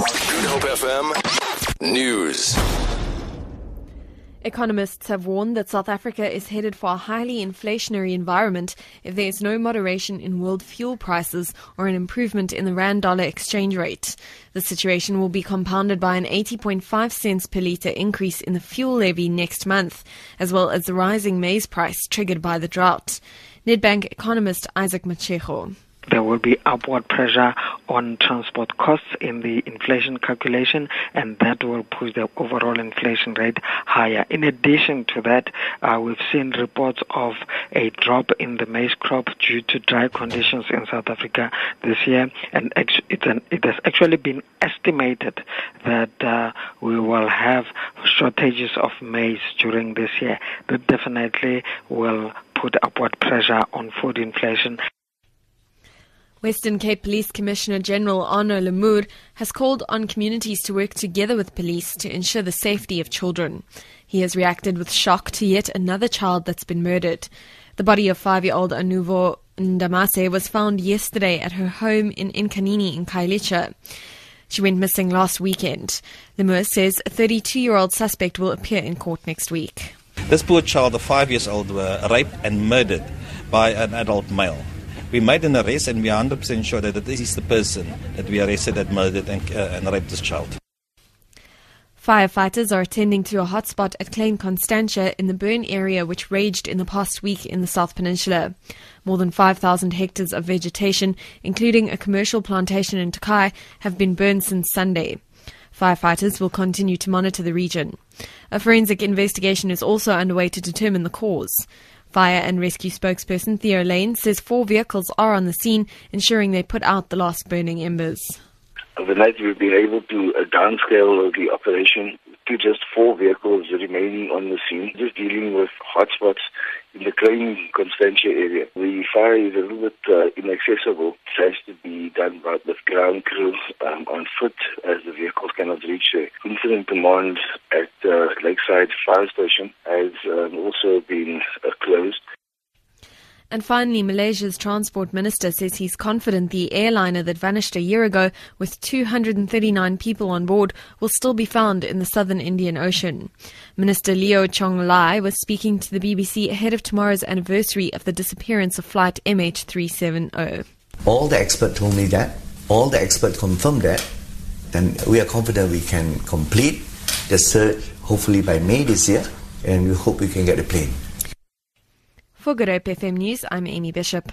Good Hope FM News. Economists have warned that South Africa is headed for a highly inflationary environment if there is no moderation in world fuel prices or an improvement in the rand dollar exchange rate. The situation will be compounded by an 80.5 cents per litre increase in the fuel levy next month, as well as the rising maize price triggered by the drought. Nedbank economist Isaac Matshego there will be upward pressure on transport costs in the inflation calculation, and that will push the overall inflation rate higher. In addition to that, uh, we've seen reports of a drop in the maize crop due to dry conditions in South Africa this year, and an, it has actually been estimated that uh, we will have shortages of maize during this year. That definitely will put upward pressure on food inflation. Western Cape Police Commissioner General Arno Lamoer has called on communities to work together with police to ensure the safety of children. He has reacted with shock to yet another child that's been murdered. The body of five-year-old Anuvo Ndamase was found yesterday at her home in Nkanini in Khayelitsha. She went missing last weekend. Lamoer says a 32-year-old suspect will appear in court next week. This poor child of five years old was raped and murdered by an adult male we made an arrest and we are 100% sure that this is the person that we arrested that murdered and, uh, and raped this child. Firefighters are attending to a hotspot at Klein Constantia in the burn area which raged in the past week in the South Peninsula. More than 5,000 hectares of vegetation, including a commercial plantation in Tokai, have been burned since Sunday. Firefighters will continue to monitor the region. A forensic investigation is also underway to determine the cause. Fire and rescue spokesperson Theo Layne says four vehicles are on the scene, ensuring they put out the last burning embers. Overnight, we've been able to uh, downscale the operation to just four vehicles remaining on the scene, just dealing with hotspots Klein Constantia area. The fire is a little bit uh, inaccessible. It has to be done by the ground crew um, on foot as the vehicles cannot reach the incident command at uh, Lakeside Fire Station has um, also been uh, closed. And finally, Malaysia's transport minister says he's confident the airliner that vanished a year ago with 239 people on board will still be found in the southern Indian Ocean. Minister Liow Tiong Lai was speaking to the BBC ahead of tomorrow's anniversary of the disappearance of flight MH370. All the experts told me that, all the experts confirmed that, then we are confident we can complete the search hopefully by May this year, and we hope we can get the plane. For Good Hope FM News, I'm Amy Bishop.